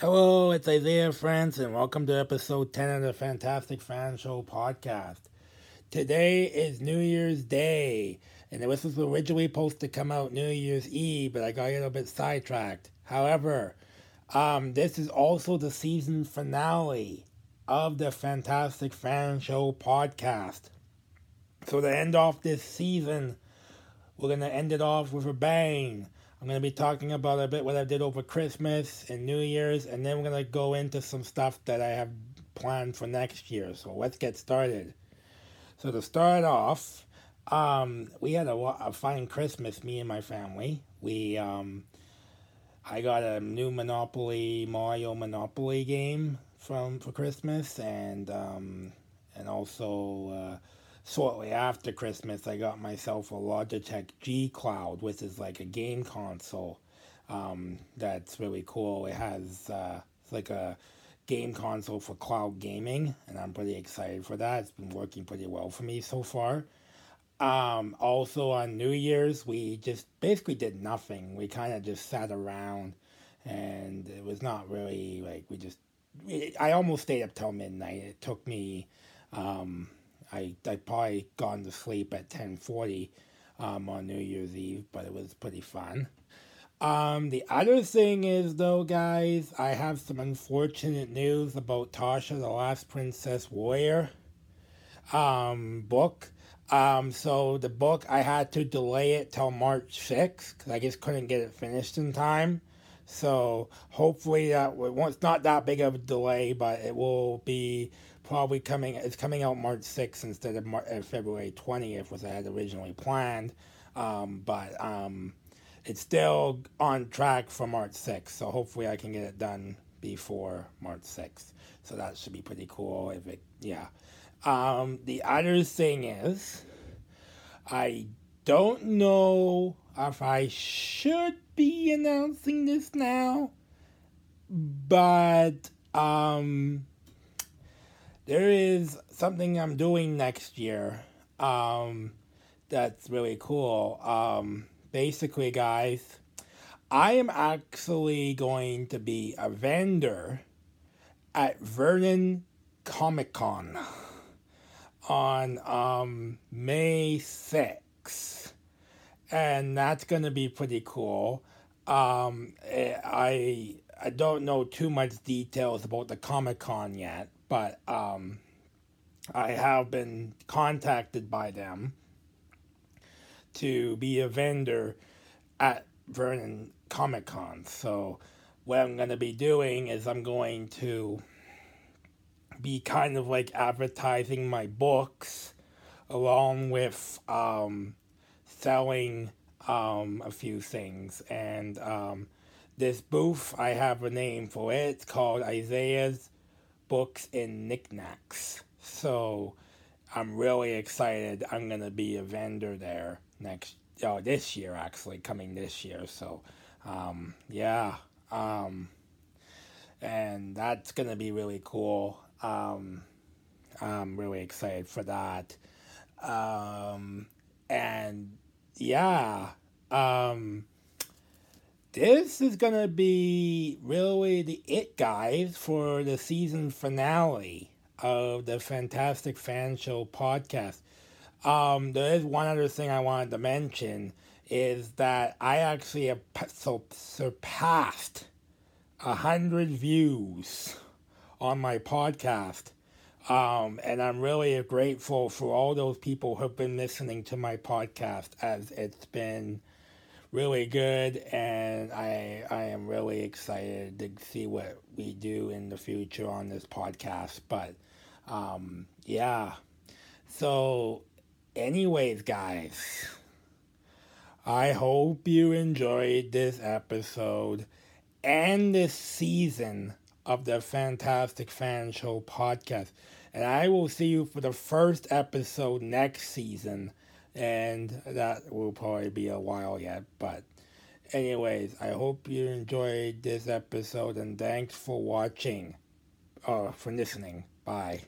Hello, it's Isaiah France, and welcome to episode 10 of the Fantastic Fan Show podcast. Today is New Year's Day, and this was originally supposed to come out New Year's Eve, but I got a little bit sidetracked. However, um, this is also the season finale of the Fantastic Fan Show podcast. So, to end off this season, we're going to end it off with a bang. I'm going to be talking about a bit what I did over Christmas and New Year's, and then we're going to go into some stuff that I have planned for next year. So let's get started. So to start off, um, we had a, a fine Christmas, me and my family. We, um, I got a new Monopoly, Mario Monopoly game from for Christmas, and um, and also. Uh, shortly after Christmas, I got myself a Logitech G Cloud, which is like a game console. Um, that's really cool. It has uh, it's like a game console for cloud gaming, and I'm pretty excited for that. It's been working pretty well for me so far. Um, also on New Year's, we just basically did nothing. We kind of just sat around, and it was not really like we just. I almost stayed up till midnight. It took me. Um, I I probably gone to sleep at ten forty um, on New Year's Eve, but it was pretty fun. Um, the other thing is though, guys, I have some unfortunate news about Tasha, the Last Princess Warrior um, book. Um, so the book I had to delay it till March 6th because I just couldn't get it finished in time. So hopefully that well, it's not that big of a delay, but it will be probably coming. It's coming out March 6th instead of Mar- uh, February 20th, which I had originally planned. Um, but um, it's still on track for March 6th. So hopefully I can get it done before March 6th. So that should be pretty cool. If it, yeah. Um, the other thing is, I don't know if I should be announcing this now, but um, there is something I'm doing next year um, that's really cool. Um, basically, guys, I am actually going to be a vendor at Vernon Comic Con on um, May 6th. And that's going to be pretty cool. Um, eh, I I don't know too much details about the Comic Con yet, but um, I have been contacted by them to be a vendor at Vernon Comic Con. So, what I'm going to be doing is I'm going to be kind of like advertising my books along with um, selling um, a few things. And um, this booth, I have a name for it. It's called Isaiah's books and knickknacks. So I'm really excited. I'm gonna be a vendor there next oh this year actually coming this year. So um, yeah. Um, and that's gonna be really cool. Um, I'm really excited for that. And yeah. Um, this is gonna be really the it guys for the season finale of the Fantastic Fan Show podcast. Um, there is one other thing I wanted to mention is that I actually have surpassed a hundred views on my podcast. Um, and I'm really grateful for all those people who've been listening to my podcast as it's been really good, and I I am really excited to see what we do in the future on this podcast. But um, yeah, so anyways, guys, I hope you enjoyed this episode and this season of the Fantastic Fan Show podcast. And I will see you for the first episode next season and that will probably be a while yet. But, anyways, I hope you enjoyed this episode, and thanks for watching, or uh, for listening. Bye.